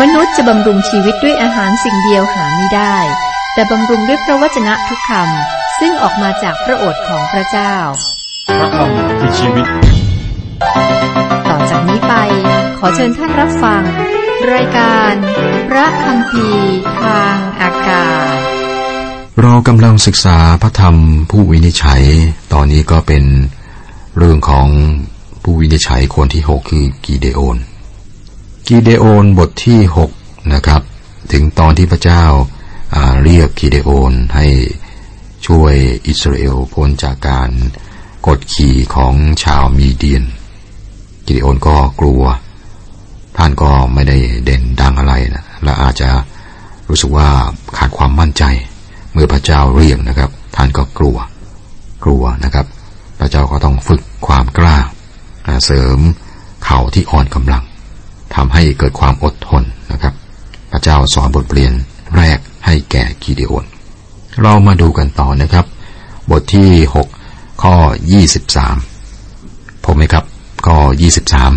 มนุษย์จะบำรุงชีวิตด้วยอาหารสิ่งเดียวหาไม่ได้ แต่บำรุงด้วยพระวจนะทุกคำซึ่งออกมาจากพระโอษฐ์ของพระเจ้า พระคำคือชีวิต ต่อจากนี้ไป ขอเชิญท่านรับฟัง รายการ พระคำพีทางอากาศ เรากำลังศึกษาพระธรรมผู้วินิจฉัย ตอนนี้ก็เป็นเรื่องของผู้วินิจฉัยคนที่หกคือกีเดโอน กีเดโอนบทที่หกนะครับ ถึงตอนที่พระเจ้าเรียกกีเดโอนให้ช่วยอิสราเอลพ้นจากการกดขี่ของชาวมีเดียน กิเดโอนก็กลัว ท่านก็ไม่ได้เด่นดังอะไรนะและอาจจะรู้สึกว่าขาดความมั่นใจ เมื่อพระเจ้าเรียกนะครับ ท่านก็กลัวกลัวนะครับ พระเจ้าก็ต้องฝึกความกล้า เสริมเข่าที่อ่อนกำลัง ทำให้เกิดความอดทนนะครับ พระเจ้าสอนบทเรียนแรกให้แก่กิเดโอน เรามาดูกันต่อนะครับ บทที่หกข้อยี่สิบสามผมไหมครับ ข้อยี่สิบสาม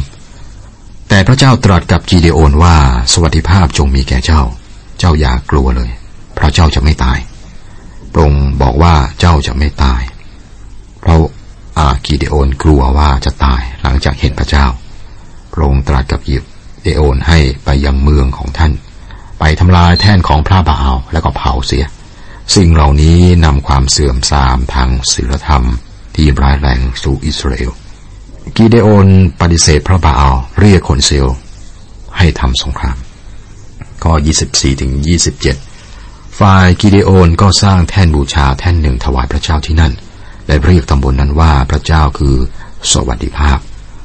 แต่พระเจ้าตรัสกับกีเดโอนว่า สวัสดิภาพจงมีแก่เจ้า เจ้าอย่ากลัวเลย เพราะเจ้าจะไม่ตายพระองค์บอกว่าเจ้าจะไม่ตาย เพราะอากีเดโอนกลัวว่าจะตายหลังจากเห็นพระเจ้า พระองค์ตรัสกับยิบ เดโอนให้ไปยังเมืองของท่าน ไปทำลายแท่นของพระบาอาแล้วก็เผาเสีย สิ่งเหล่านี้นำความเสื่อมทรามทางศีลธรรม ที่ร้ายแรงสู่อิสราเอลกิเดโอนปฏิเสธพระบาอัลเรียกคนเซลให้ทำสงครามก็24ถึง27 ฝ่ายกิเดโอนก็สร้างแท่นบูชาแท่นหนึ่งถวายพระเจ้าที่นั่น และเรียกตำบลนนั้นว่าพระเจ้าคือสวัสดิภาพ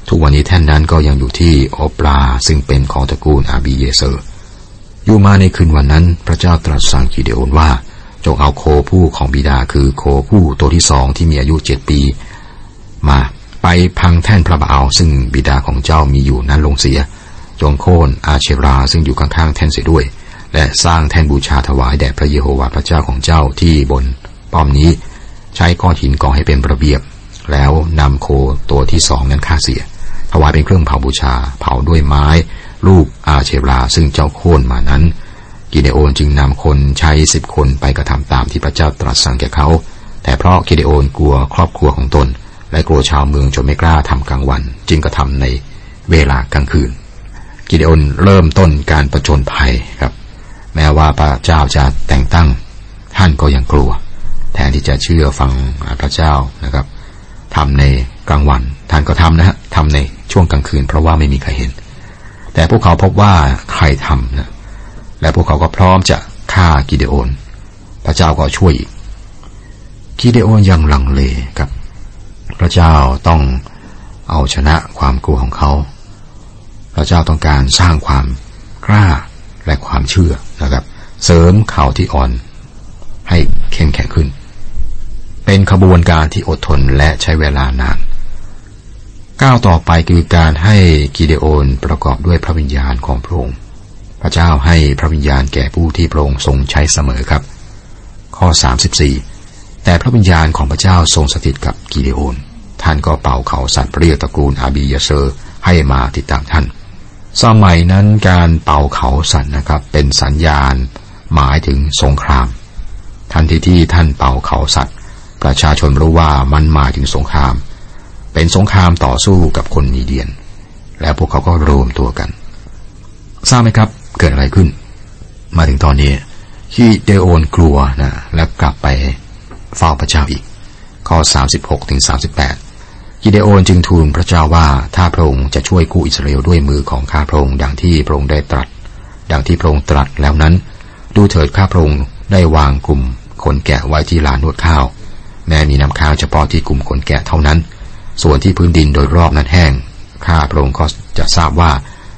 ทุกวันนี้แท่นนั้นก็ยังอยู่ที่โอปราซึ่งเป็นของตระกูลอาบีเยเซอร์ อยู่มาในคืนวันนั้น พระเจ้าตรัสสั่งกิเดโอนว่า จงเอาโคผู้ของบิดาคือโคผู้ตัวที่สองที่มีอายุเจ็ดปี มาไปพังแท่นพระบาลซึ่งบิดาของเจ้ามีอยู่นั้นลงเสีย จงโค่นอาเชราซึ่งอยู่ข้างๆแท่นเสียด้วย และสร้างแท่นบูชาถวายแด่พระเยโฮวาห์พระเจ้าของเจ้าที่บนป้อมนี้ ใช้ก้อนหินก่อให้เป็นระเบียบ แล้วนำโคตัวที่สองนั้นฆ่าเสีย ถวายเป็นเครื่องเผาบูชา เผาด้วยไม้ ลูกอาเชราซึ่งเจ้าโค่นมานั้น กิเดโอนจึงนำคนใช้สิบคนไปกระทำตามที่พระเจ้าตรัสสั่งแก่เขา แต่เพราะกิเดโอนกลัวครอบครัวของตน และกลัวชาวเมืองจนไม่กล้าทำกลางวัน จึงกระทำในเวลากลางคืน กิเดโอนเริ่มต้นการประจนภัยครับ แม้ว่าพระเจ้าจะแต่งตั้ง ท่านก็ยังกลัว แทนที่จะเชื่อฟังพระเจ้านะครับทำใน กลางวันท่านก็ทำนะฮะทำในช่วงกลางคืน เพราะว่าไม่มีใครเห็น แต่พวกเขาพบว่าใครทำนะและพวกเขาก็พร้อมจะฆ่ากิเดโอน พระเจ้าก็ช่วยอีกกิเดโอนยังลังเลกับ พระเจ้าต้องเอาชนะความกลัวของเขา พระเจ้าต้องการสร้างความกล้าและความเชื่อนะครับ เสริมเข่าที่อ่อน ให้เข้มแข็งขึ้น เป็นขบวนการที่อดทนและใช้เวลานาน ก้าวต่อไปคือการให้กิเดโอนประกอบด้วยพระวิญญาณของพระองค์ พระเจ้าให้พระวิญญาณแก่ผู้ที่พระองค์ทรงใช้เสมอครับ ข้อ 34 แต่พระวิญญาณของพระเจ้าทรงสถิตกับกิเดโอน ท่านก็เป่าเขาสัตว์เรียกตระกูลอาบียเซอร์ให้มาติดตามท่าน สมัยนั้นการเป่าเขาสัตว์นะครับ เป็นสัญญาณหมายถึงสงคราม ทันทีที่ท่านเป่าเขาสัตว์ ประชาชนรู้ว่ามันหมายถึงสงคราม เป็นสงครามต่อสู้กับคนมีเดียน แล้วพวกเขาก็รวมตัวกัน ทราบไหมครับ เกิดอะไรขึ้น มาถึงตอนนี้ที่เดโอนกลัวนะแล้วกลับไปเฝ้าพระเจ้าอีก ข้อ 36ถึง38กิเดโอนจึงทูลพระเจ้าว่าถ้าพระองค์จะช่วยกู้อิสราเอลด้วยมือของข้าพระองค์ดังที่พระองค์ได้ตรัส ดังที่พระองค์ตรัสแล้วนั้น ดูเถิดข้าพระองค์ได้วางกลุ่มคนแกะไว้ที่ลานนวดข้าว แม้มีน้ำข้าวเฉพาะที่กลุ่มคนแกะเท่านั้น ส่วนที่พื้นดินโดยรอบนั้นแห้ง ข้าพระองค์ก็จะทราบว่า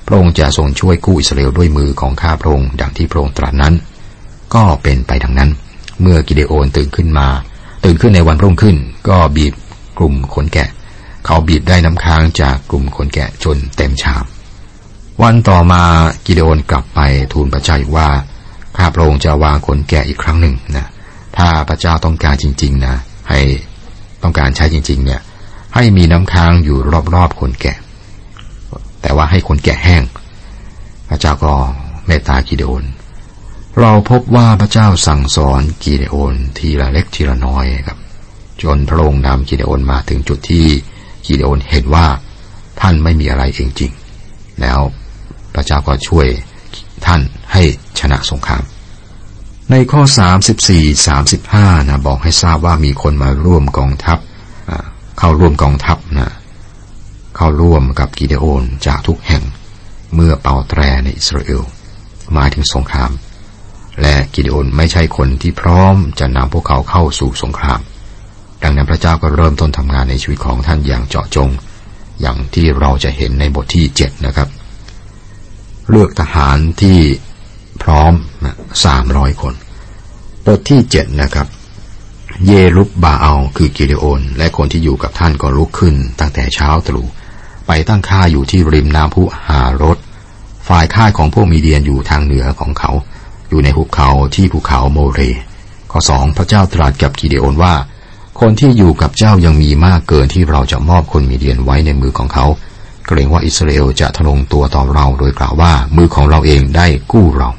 พระองค์จะทรงช่วยกู้อิสราเอลด้วยมือของข้าพระองค์ดังที่พระองค์ตรัสนั้น ก็เป็นไปดังนั้น เมื่อกิเดโอนตื่นขึ้นมา ตื่นขึ้นในวันรุ่งขึ้น ก็บีบกลุ่มคนแกะ เขาบีบได้น้ำค้างจากกลุ่มคนแกะจนเต็มชาม วันต่อมากิเดโอนกลับไปทูลพระเจ้าว่าข้าพระองค์จะวางคนแกะอีกครั้งหนึ่งนะถ้าพระเจ้าต้องการจริง ๆ นะ ให้ต้องการใช้จริง ๆ เนี่ย ให้มีน้ำค้างอยู่รอบๆคนแกะแต่ว่าให้คนแก่แห้ง พระเจ้าก็เมตตากิเดโอนเราพบว่าพระเจ้าสั่งสอนกิเดโอนทีละเล็กทีละน้อยครับ จนพระองค์นำกิเดโอนมาถึงจุดที่กิเดโอนเห็นว่าท่านไม่มีอะไรเองจริงแล้วพระเจ้าก็ช่วยท่านให้ชนะสงคราม ในข้อ 34 35นะบอกให้ทราบว่ามีคนมาร่วมกองทัพ เข้าร่วมกองทัพนะเข้าร่วมกับกิเดโอนจากทุกแห่ง เมื่อเป่าแตรในอิสราเอลหมายถึงสงคราม และกิเดโอนไม่ใช่คนที่พร้อมจะนำพวกเขาเข้าสู่สงคราม ดังนั้นพระเจ้าก็เริ่มต้นทำงานในชีวิตของท่านอย่างเจาะจง อย่างที่เราจะเห็นในบทที่เจ็ดนะครับ เลือกทหารที่พร้อมสามร้อยคน บทที่เจ็ดนะครับ เยรุบบาเอาคือกิเดโอน และคนที่อยู่กับท่านก็ลุกขึ้น ตั้งแต่เช้าตรู่ไปตั้งค่าอยู่ที่ริมน้ำพุหารถ ฝ่ายค่ายของพวกมีเดียนอยู่ทางเหนือของเขา อยู่ในหุบเขาที่ภูเขาโมเร ข้อสองพระเจ้าตรัสกับกิเดโอนว่า คนที่อยู่กับเจ้ายังมีมากเกินที่เราจะมอบคนมีเดียนไว้ในมือของเขา เกรงว่าอิสราเอลจะทะลงตัวต่อเราโดยกล่าวว่ามือของเราเองได้กู้เรา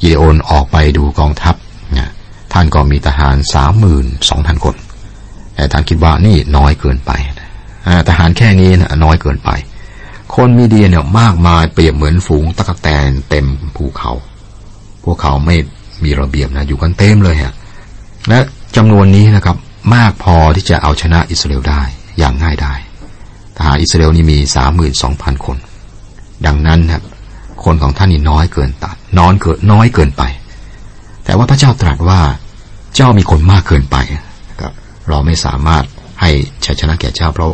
กิเดโอนออกไปดูกองทัพ ท่านก็มีทหารสามหมื่นสองพันคน แต่ท่านคิดว่านี่น้อยเกินไปทหารแค่นี้นะน้อยเกินไป คนมีเดียเนี่ยมากมายเปรียบเหมือนฝูงตะกแตนเต็มภูเขา พวกเขาไม่มีระเบียบนะอยู่กันเต็มเลยฮะและจำนวนนี้นะครับ มากพอที่จะเอาชนะอิสราเอลได้อย่างง่ายได้ทหารอิสราเอลนี่มีสามหมื่นสองพันคน ดังนั้นครับคนของท่านนี่น้อยเกินตัดน้อนเกิดน้อยเกินไป แต่ว่าพระเจ้าตรัสว่า เจ้ามีคนมากเกินไปครับ เราไม่สามารถให้ชัยชนะแก่เจ้าเพราะ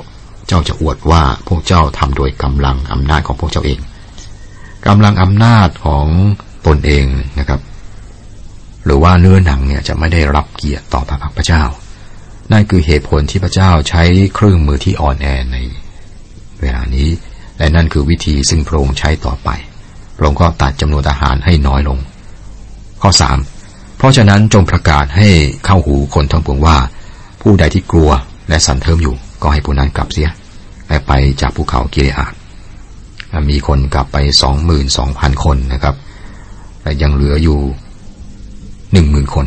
เจ้าจะอวดว่าพวกเจ้าทำโดยกำลังอำนาจของพวกเจ้าเองกำลังอำนาจของตนเองนะครับ หรือว่าเนื้อหนังเนี่ยจะไม่ได้รับเกียรติต่อพระพักพระเจ้า นั่นคือเหตุผลที่พระเจ้าใช้เครื่องมือที่อ่อนแอในเวลานี้ และนั่นคือวิธีซึ่งพระองค์ใช้ต่อไปพระองค์ก็ตัดจำนวนทหารให้น้อยลง ข้อสาม เพราะฉะนั้นจงประกาศให้เข้าหูคนทั้งปวงว่า ผู้ใดที่กลัวและสันเทิมอยู่ ก็ให้ผู้นั้นกลับเสีย และไปจากภูเขากิเลอาดมีคนกลับไปสองหมื่นสองพันคนนะครับแต่ยังเหลืออยู่หนึ่งหมื่นคน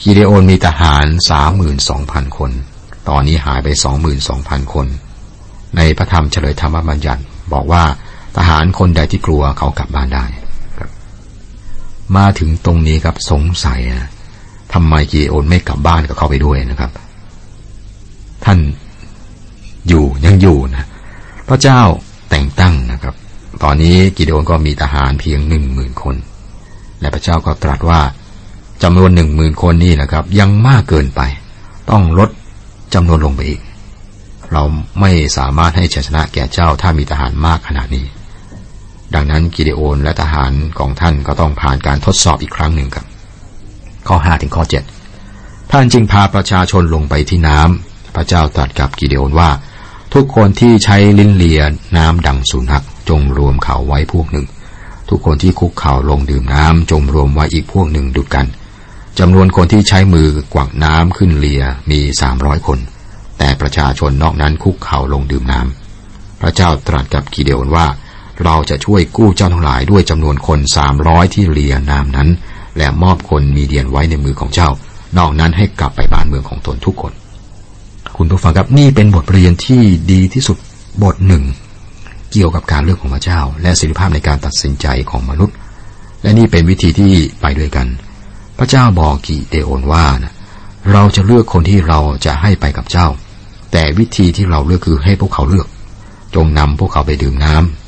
กิเดโอนมีทหารสามหมื่นสองพันคน ตอนนี้หายไปสองหมื่นสองพันคน ในพระธรรมเฉลยธรรมบัญญัติบอกว่าทหารคนใดที่กลัวเขากลับบ้านได้ มาถึงตรงนี้ครับสงสัยนะทำไมกิเดโอนไม่กลับบ้านกับเขาไปด้วยนะครับ ท่านอยู่ยังอยู่นะพระเจ้าแต่งตั้งนะครับ ตอนนี้กิเดโอนก็มีทหารเพียงหนึ่งหมื่นคน และพระเจ้าก็ตรัสว่าจำนวนหนึ่งหมื่นคนนี่นะครับ ยังมากเกินไป ต้องลดจำนวนลงไปอีก เราไม่สามารถให้ชัยชนะแก่เจ้าถ้ามีทหารมากขนาดนี้ ดังนั้นกิเดโอนและทหารของท่านก็ต้องผ่านการทดสอบอีกครั้งหนึ่งครับ ข้อห้าถึงข้อเจ็ดท่านจึงพาประชาชนลงไปที่น้ำพระเจ้าตรัสกับกิเดโอนว่า ทุกคนที่ใช้ลิ้นเลียน้ำดังสุนัขจงรวมเขาไว้พวกหนึ่ง ทุกคนที่คุกเข่าลงดื่มน้ำจงรวมไว้อีกพวกหนึ่งดุดกันจำนวนคนที่ใช้มือกวักน้ำขึ้นเลียมีสามร้อยคน แต่ประชาชนนอกนั้นคุกเข่าลงดื่มน้ำพระเจ้าตรัสกับกิเดโอนว่า เราจะช่วยกู้เจ้าทั้งหลายด้วยจำนวนคนสามร้อยที่เลียน้ำนั้น และมอบคนมีเดียนไว้ในมือของเจ้า นอกนั้นให้กลับไปบ้านเมืองของตนทุกคน คุณผู้ฟังครับนี่เป็นบทเรียนที่ดีที่สุดบทหนึ่ง เกี่ยวกับการเลือกของพระเจ้า และสิทธิภาพในการตัดสินใจของมนุษย์ และนี่เป็นวิธีที่ไปด้วยกัน พระเจ้าบอกกีเดโอนว่านะเราจะเลือกคนที่เราจะให้ไปกับเจ้า แต่วิธีที่เราเลือกคือให้พวกเขาเลือก จงนำพวกเขาไปดื่มน้ำ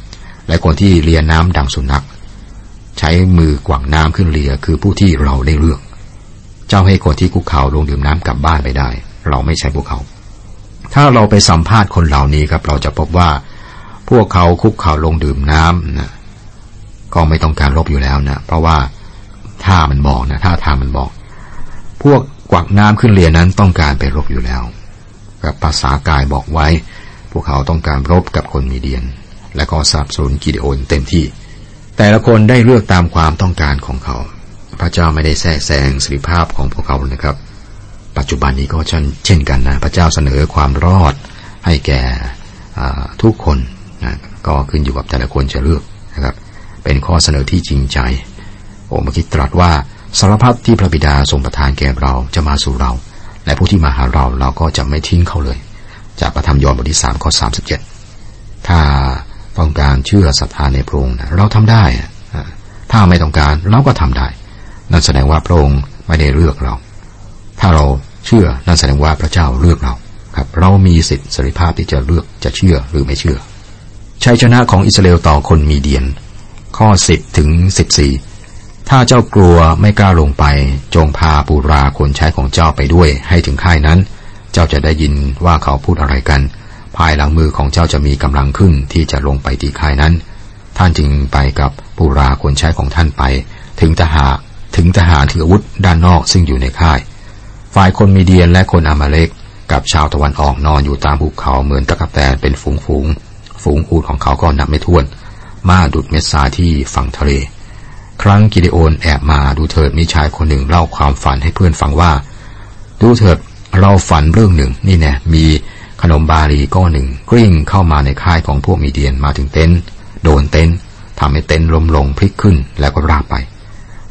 และคนที่เลียน้ำดังสุนัข ใช้มือกวางน้ำขึ้นเลียคือผู้ที่เราได้เลือก เจ้าให้คนที่คุกเข่าลงดื่มน้ำกลับบ้านไปได้ เราไม่ใช่พวกเขา ถ้าเราไปสัมภาษณ์คนเหล่านี้ครับ เราจะพบว่า พวกเขาคุกเข่าลงดื่มน้ำนะก็ไม่ต้องการลบอยู่แล้วนะเพราะว่าท่ามันบอกนะท่าทางมันบอก พวกกวักน้ำขึ้นเรียนนั้นต้องการไปรบอยู่แล้ว กับภาษากายบอกไว้ พวกเขาต้องการรบกับคนมีเดียน และก็สับสนกิเดโอนเต็มที่ แต่ละคนได้เลือกตามความต้องการของเขา พระเจ้าไม่ได้แทรกแซงสิริภาพของพวกเขานะครับ ปัจจุบันนี้ก็เช่นกันนะ พระเจ้าเสนอความรอดให้แก่ทุกคนนะก็ขึ้นอยู่กับแต่ละคนจะเลือกนะครับ เป็นข้อเสนอที่จริงใจโอมคิดตรัสว่าสารพัดที่พระบิดาทรงประทานแก่เราจะมาสู่เรา และผู้ที่มาหาเราเราก็จะไม่ทิ้งเขาเลย จากประธรรมยอห์นบทที่สามข้อสามสิบเจ็ดถ้า ต้องการเชื่อศรัทธาในพระองค์เราทำได้ ถ้าไม่ต้องการเราก็ทำได้ นั่นแสดงว่าพระองค์ไม่ได้เลือกเรา ถ้าเราเชื่อนั่นแสดงว่าพระเจ้าเลือกเราครับ เรามีสิทธิเสรีภาพที่จะเลือกจะเชื่อหรือไม่เชื่อ ชัยชนะของอิสราเอลต่อคนมีเดียน ข้อสิบถึงสิบสี่ถ้าเจ้ากลัวไม่กล้าลงไป จงพาปูราคนใช้ของเจ้าไปด้วย ให้ถึงค่ายนั้น เจ้าจะได้ยินว่าเขาพูดอะไรกัน ภายหลังมือของเจ้าจะมีกำลังขึ้นที่จะลงไปที่ค่ายนั้น ท่านจึงไปกับปูราคนใช้ของท่านไป ถึงทหารถึงทหารถืออาวุธด้านนอกซึ่งอยู่ในค่าย ฝ่ายคนมีเดียนและคนอามาเลกกับชาวตะวันออกนอนอยู่ตามภูเขาเหมือนตะกะแตนเป็นฝูงฝูง ฝูงอูดของเขาก็นับไม่ถ้วน มาดุดเม็ดทรายที่ฝั่งทะเล ครั้งกิเดโอนแอบมาดูเถิดมีชายคนหนึ่งเล่าความฝันให้เพื่อนฟังว่า ดูเถิดเราฝันเรื่องหนึ่งนี่แน่มี ขนมบาลีก้อนหนึ่งกลิ้งเข้ามาในค่ายของพวกมีเดียนมาถึงเต็นท์โดนเต็นท์ทำให้เต็นท์ล้มลงพลิกขึ้นแล้วก็ราบไป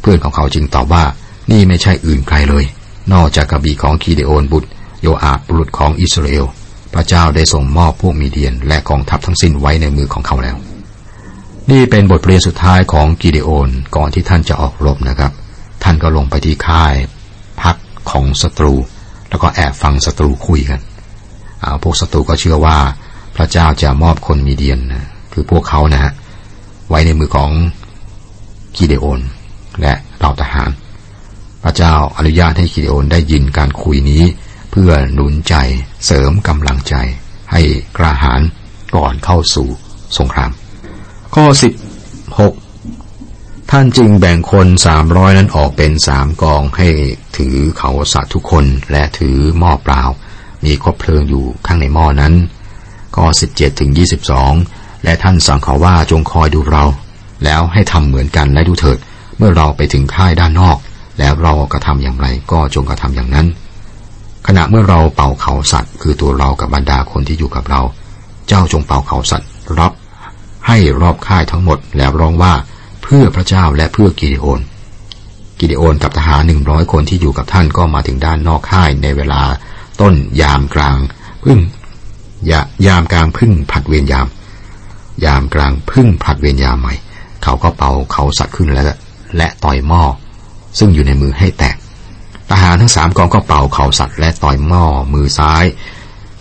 เพื่อนของเขาจึงตอบว่านี่ไม่ใช่อื่นไกลเลย นอกจากกระบี่ของคีเดโอนบุตร โยอาบบุตรของอิสราเอล พระเจ้าได้ส่งมอบพวกมีเดียนและกองทัพทั้งสิ้นไว้ในมือของเขาแล้ว นี่เป็นบทเรียนสุดท้ายของกิเดโอนก่อนที่ท่านจะออกรบนะครับ ท่านก็ลงไปที่ค่าย พักของศัตรู แล้วก็แอบฟังศัตรูคุยกัน พวกศัตรูก็เชื่อว่า พระเจ้าจะมอบคนมีเดียนนะคือพวกเขานะฮะไว้ในมือของกิเดโอน และเหล่าทหาร พระเจ้าอนุญาตให้กิเดโอนได้ยินการคุยนี้ เพื่อหนุนใจเสริมกำลังใจ ให้กระหารก่อนเข้าสู่สงคราม ข้อสิบหกท่านจึงแบ่งคนสามร้อยนั้นออกเป็นสามกองให้ถือเขาสัตว์ทุกคนและถือหม้อเปล่า มีคบเพลิงอยู่ข้างในหม้อนั้นข้อสิบเจ็ดถึงยี่สิบสองและท่านสั่งเขาว่าจงคอยดูเรา แล้วให้ทำเหมือนกันและดูเถิด เมื่อเราไปถึงค่ายด้านนอก แล้วเรากระทำอย่างไรก็จงกระทำอย่างนั้น ขณะเมื่อเราเป่าเขาสัตว์ คือตัวเรากับบรรดาคนที่อยู่กับเรา เจ้าจงเป่าเขาสัตว์รับให้รอบค่ายทั้งหมดแล้วร้องว่าเพื่อพระเจ้าและเพื่อกิเดโอนกิเดโอนกับทหารหนึ่งร้อยคนที่อยู่กับท่านก็มาถึงด้านนอกค่ายในเวลา ต้นยามกลางพึ่งยายามกลางพึ่งผัดเวียนยาม ยามกลางพึ่งผัดเวียนยามใหม่ เขาก็เป่าเขาสัตว์ขึ้นแล้วและต่อยหม้อซึ่งอยู่ในมือให้แตกทหารทั้งสามกองก็เป่าเขาสัตว์และต่อยหม้อมือซ้าย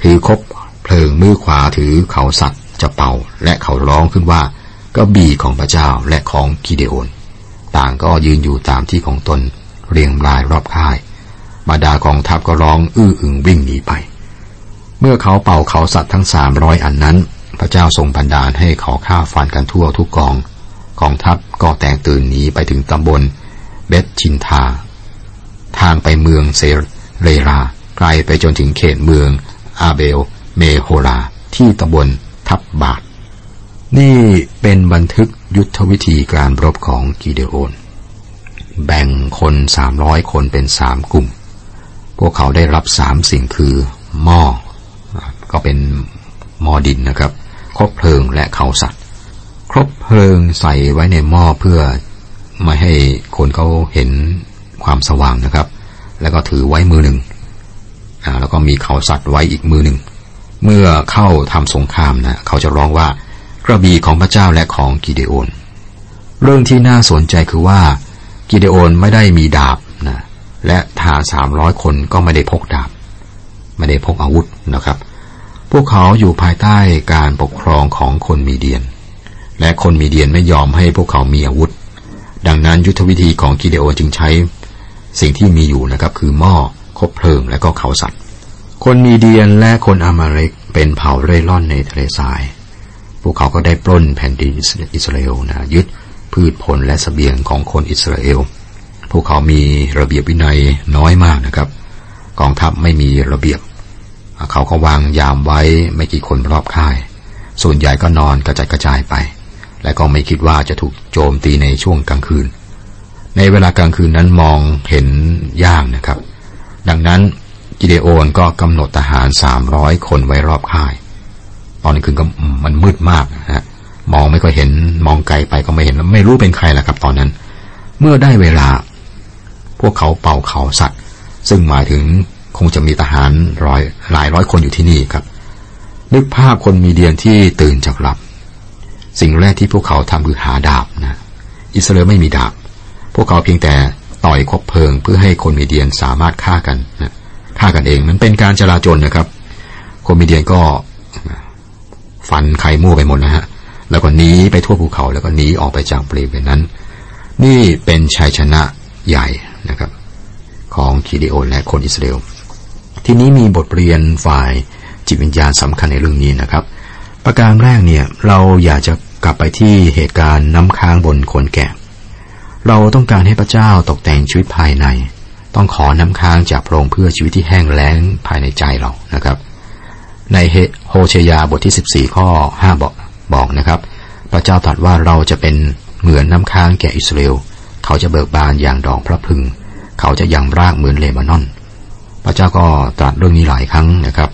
ถือคบเพลิงมือขวาถือเขาสัตว์จะเป่าและเขาร้องขึ้นว่า ก็บีของพระเจ้าและของกิเดโอน ต่างก็ยืนอยู่ตามที่ของตนเรียงรายรอบค่าย บาดากองทัพก็ร้องอื้ออึงวิ่งหนีไป เมื่อเขาเป่าเขาสัตว์ทั้งสามร้อยอันนั้น พระเจ้าทรงบันดาลให้เขาฆ่าฟันกันทั่วทุกกอง กองทัพก็แตกตื่นหนีไปถึงตำบล เบธชิทธาห์ ทางไปเมืองเศเรราห์ไกลไปจนถึงเขตเมือง อาเบล เมโฮลาห์ที่ตำบลทับบาทนี่เป็นบันทึกยุทธวิธีการรบของกิเดโอน แบ่งคนสามร้อยคนเป็นสามกลุ่ม พวกเขาได้รับสามสิ่งคือ หม้อ ก็เป็นหม้อดินนะครับ ครบเพลิงและเขาสัตว์ ครบเพลิงใส่ไว้ในหม้อเพื่อไม่ให้คนเขาเห็นความสว่างนะครับ แล้วก็ถือไว้มือหนึ่งแล้วก็มีเขาสัตว์ไว้อีกมือหนึ่ง เมื่อเข้าทำสงครามนะเขาจะร้องว่ากระบี่ของพระเจ้าและของกิเดโอน เรื่องที่น่าสนใจคือว่า กิเดโอนไม่ได้มีดาบ และทหารสามร้อยคนก็ไม่ได้พกดาบ ไม่ได้พกอาวุธนะครับ พวกเขาอยู่ภายใต้การปกครองของคนมีเดียน และคนมีเดียนไม่ยอมให้พวกเขามีอาวุธ ดังนั้นยุทธวิธีของกิเดโอจึงใช้สิ่งที่มีอยู่นะครับ คือหม้อคบเพลิงและก็เขาสัตว์ คนมีเดียนและคนอามาริกเป็นเผ่าเร่ร่อนในทะเลทราย พวกเขาก็ได้ปล้นแผ่นดินอิสราเอลนะยึดพืชผลและสเสบียงของคนอิสราเอล พวกเขามีระเบียบวินัยน้อยมากนะครับ กองทัพไม่มีระเบียบ เขาก็วางยามไว้ไม่กี่คนรอบค่าย ส่วนใหญ่ก็นอนกระจายกระจายไป และก็ไม่คิดว่าจะถูกโจมตีในช่วงกลางคืน ในเวลากลางคืนนั้นมองเห็นยากนะครับ ดังนั้นกิเดโอนก็กำหนดทหารสามร้อยคนไว้รอบค่าย ตอนนี้คืนก็มันมืดมากนะฮะมองไม่ค่อยเห็นมองไกลไปก็ไม่เห็นไม่รู้เป็นใครแล้วครับ ตอนนั้น เมื่อได้เวลา พวกเขาเป่าเขาสัตว์ ซึ่งหมายถึงคงจะมีทหารร้อยหลายร้อยคนอยู่ที่นี่ครับ นึกภาพคนมีเดียนที่ตื่นจากหลับ สิ่งแรกที่พวกเขาทำคือหาดาบนะ อิสราเอลไม่มีดาบ พวกเขาเพียงแต่ต่อยคบเพลิงเพื่อให้คนมีเดียนสามารถฆ่ากันนะฆ่ากันเองมันเป็นการจลาจลนะครับ คนมีเดียนก็ฟันไข่มั่วไปหมดนะฮะ แล้วก็หนีไปทั่วภูเขาแล้วก็หนีออกไปจากบริเวณนั้น นี่เป็นชัยชนะ ใหญ่นะครับ ของคีดีโอนและคนอิสราเอลทีนี้มีบทเรียนฝ่ายจิตวิญญาณสำคัญในเรื่องนี้นะครับ ประการแรกเนี่ยเราอยากจะกลับไปที่เหตุการณ์น้ำค้างบนคนแก่ เราต้องการให้พระเจ้าตกแต่งชีวิตภายใน ต้องขอน้ำค้างจากพระองค์เพื่อชีวิตที่แห้งแล้งภายในใจเรานะครับ ในโฮเชยาบทที่ 14 ข้อ 5 บอกบอกนะครับ พระเจ้าตรัสว่าเราจะเป็นเหมือนน้ำค้างแก่อิสราเอล เขาจะเบิกบานอย่างดอกพระพึง เขาจะยังรากเหมือนเลบานอน พระเจ้าก็ตรัสเรื่องนี้หลายครั้งนะครับ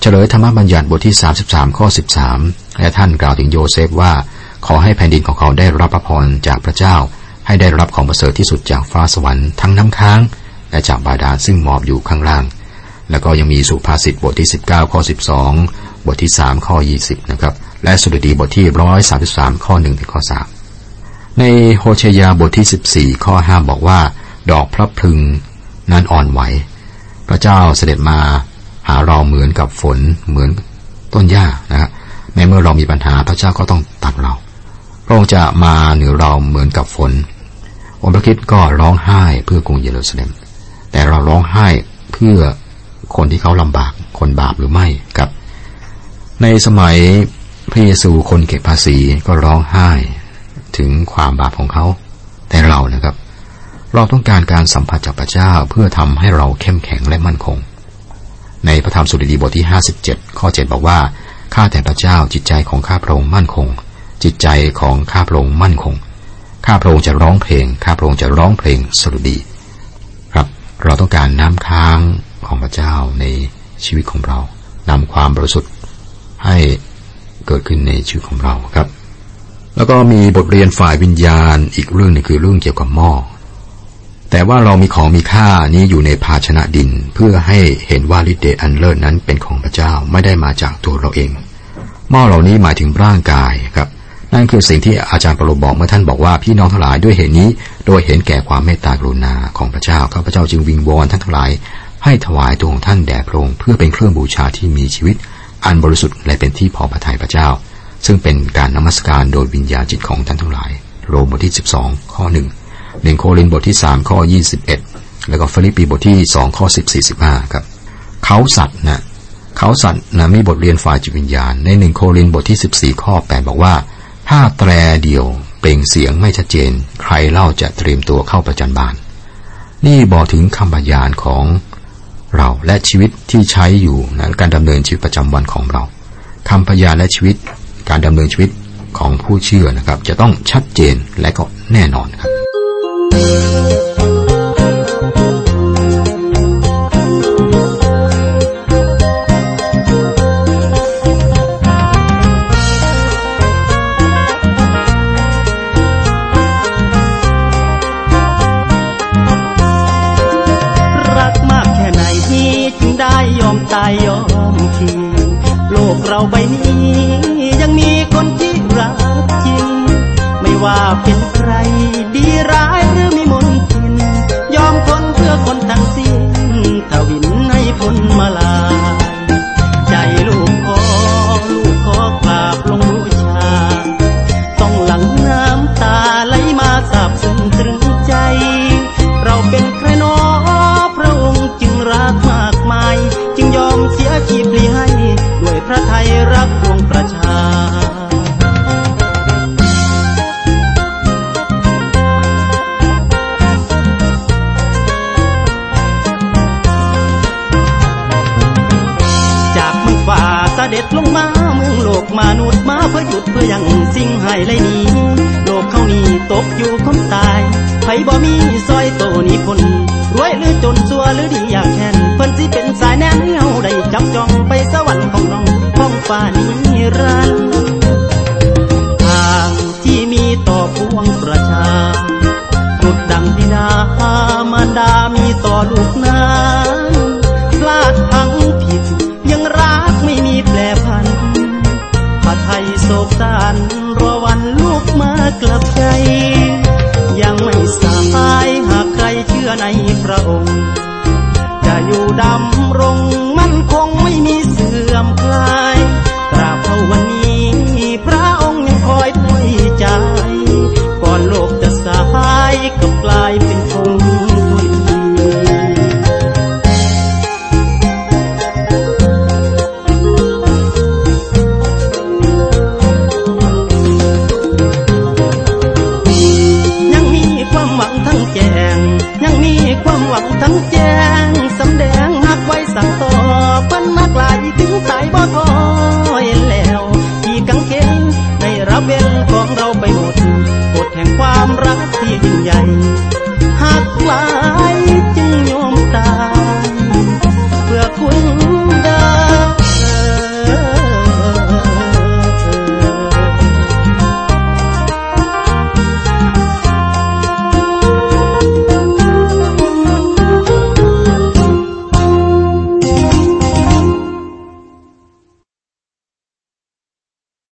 เฉลยธรรมบัญญัติบทที่ 33 ข้อ 13 และท่านกล่าวถึงโยเซฟว่า ขอให้แผ่นดินของเขาได้รับพระพรจากพระเจ้า ให้ได้รับของประเสริฐที่สุดจากฟ้าสวรรค์ทั้งน้ำค้าง และจากบาดาลซึ่งหมอบอยู่ข้างล่าง แล้วก็ยังมีสุภาษิตบทที่ 19 ข้อ 12 บทที่ 3 ข้อ 20 นะครับ และสุดดีบทที่ 133 ข้อ1ถึงข้อ 3 ในโฮเชยาบทที่ 14 ข้อ 5 บอกว่า ดอกพระพลึงนั้นอ่อนไหว พระเจ้าเสด็จมาหาเราเหมือนกับฝนเหมือนต้นหญ้านะครับแม้เมื่อเรามีปัญหาพระเจ้าก็ต้องตัดเราพระองค์จะมาเหนือเราเหมือนกับฝนองค์พระคิดก็ร้องไห้เพื่อกรุงเยรูซาเล็ม แต่เราร้องไห้เพื่อคนที่เขาลำบากคนบาปหรือไม่ครับ ในสมัยพระเยซูคนเก็บภาษีก็ร้องไห้ ถึงความบาปของเขาแต่เรานะครับ เราต้องการการสัมผัสจากพระเจ้าเพื่อทำให้เราเข้มแข็งและมั่นคง ในพระธรรมสุรดีบทที่ 57 ข้อ 7 บอกว่าข้าแต่พระเจ้าจิตใจของข้าพระองค์มั่นคง จิตใจของข้าพระองค์มั่นคงข้าพระองค์จะร้องเพลงข้าพระองค์จะร้องเพลงสุดีครับ เราต้องการน้ำค้างของพระเจ้าในชีวิตของเรานำความบริสุทธิ์ให้เกิดขึ้นในชีวิตของเราครับ แล้วก็มีบทเรียนฝ่ายวิญญาณ อีกเรื่องนึงคือเรื่องเกี่ยวกับหม้อ แต่ว่าเรามีของมีค่านี้อยู่ในภาชนะดิน เพื่อให้เห็นว่าฤทธิ์เดชอันเลิศนั้นเป็นของพระเจ้าไม่ได้มาจากตัวเราเอง หม้อเหล่านี้หมายถึงร่างกายครับ นั่นคือสิ่งที่อาจารย์ปรโลบอกเมื่อท่านบอกว่าพี่น้องทั้งหลายด้วยเหตุนี้ โดยเห็นแก่ความเมตตากรุณาของพระเจ้าข้าพระเจ้าจึงวิงวอนท่านทั้งหลาย ให้ถวายตัวของท่านแด่พระองค์เพื่อเป็นเครื่องบูชาที่มีชีวิต อันบริสุทธิ์และเป็นที่พอพระทัยพระเจ้า ซึ่งเป็นการนมัสการโดยวิญญาจิตของท่านทั้งหลาย โรมบทที่ 12 ข้อหนึ่งหนึ่งโครินบทที่ 3 ข้อ 21 แล้วก็ฟิลิปปีบทที่ 2 ข้อ 10 45 ครับ เขาสัตว์นะเขาสัตว์นะมีบทเรียนฝ่ายจิตวิญญาณ ในหนึ่งโครินบทที่ 14 ข้อ 8 บอกว่า ถ้าแตรเดียวเปล่งเสียงไม่ชัดเจน ใครเล่าจะเตรียมตัวเข้าประจันบาน นี่บอกถึงคำพยานของเราและชีวิตที่ใช้อยู่นะการดำเนินชีวิตประจำวันของเราคำพยานและชีวิต การดำเนินชีวิตของผู้เชื่อนะครับ จะต้องชัดเจนและก็แน่นอนครับ หรือดีอยากแค้นเพิ่นสิเป็นสายแน่นเฮาได้จับจองไปสวรรค์ของน้องของฟ้านิ หม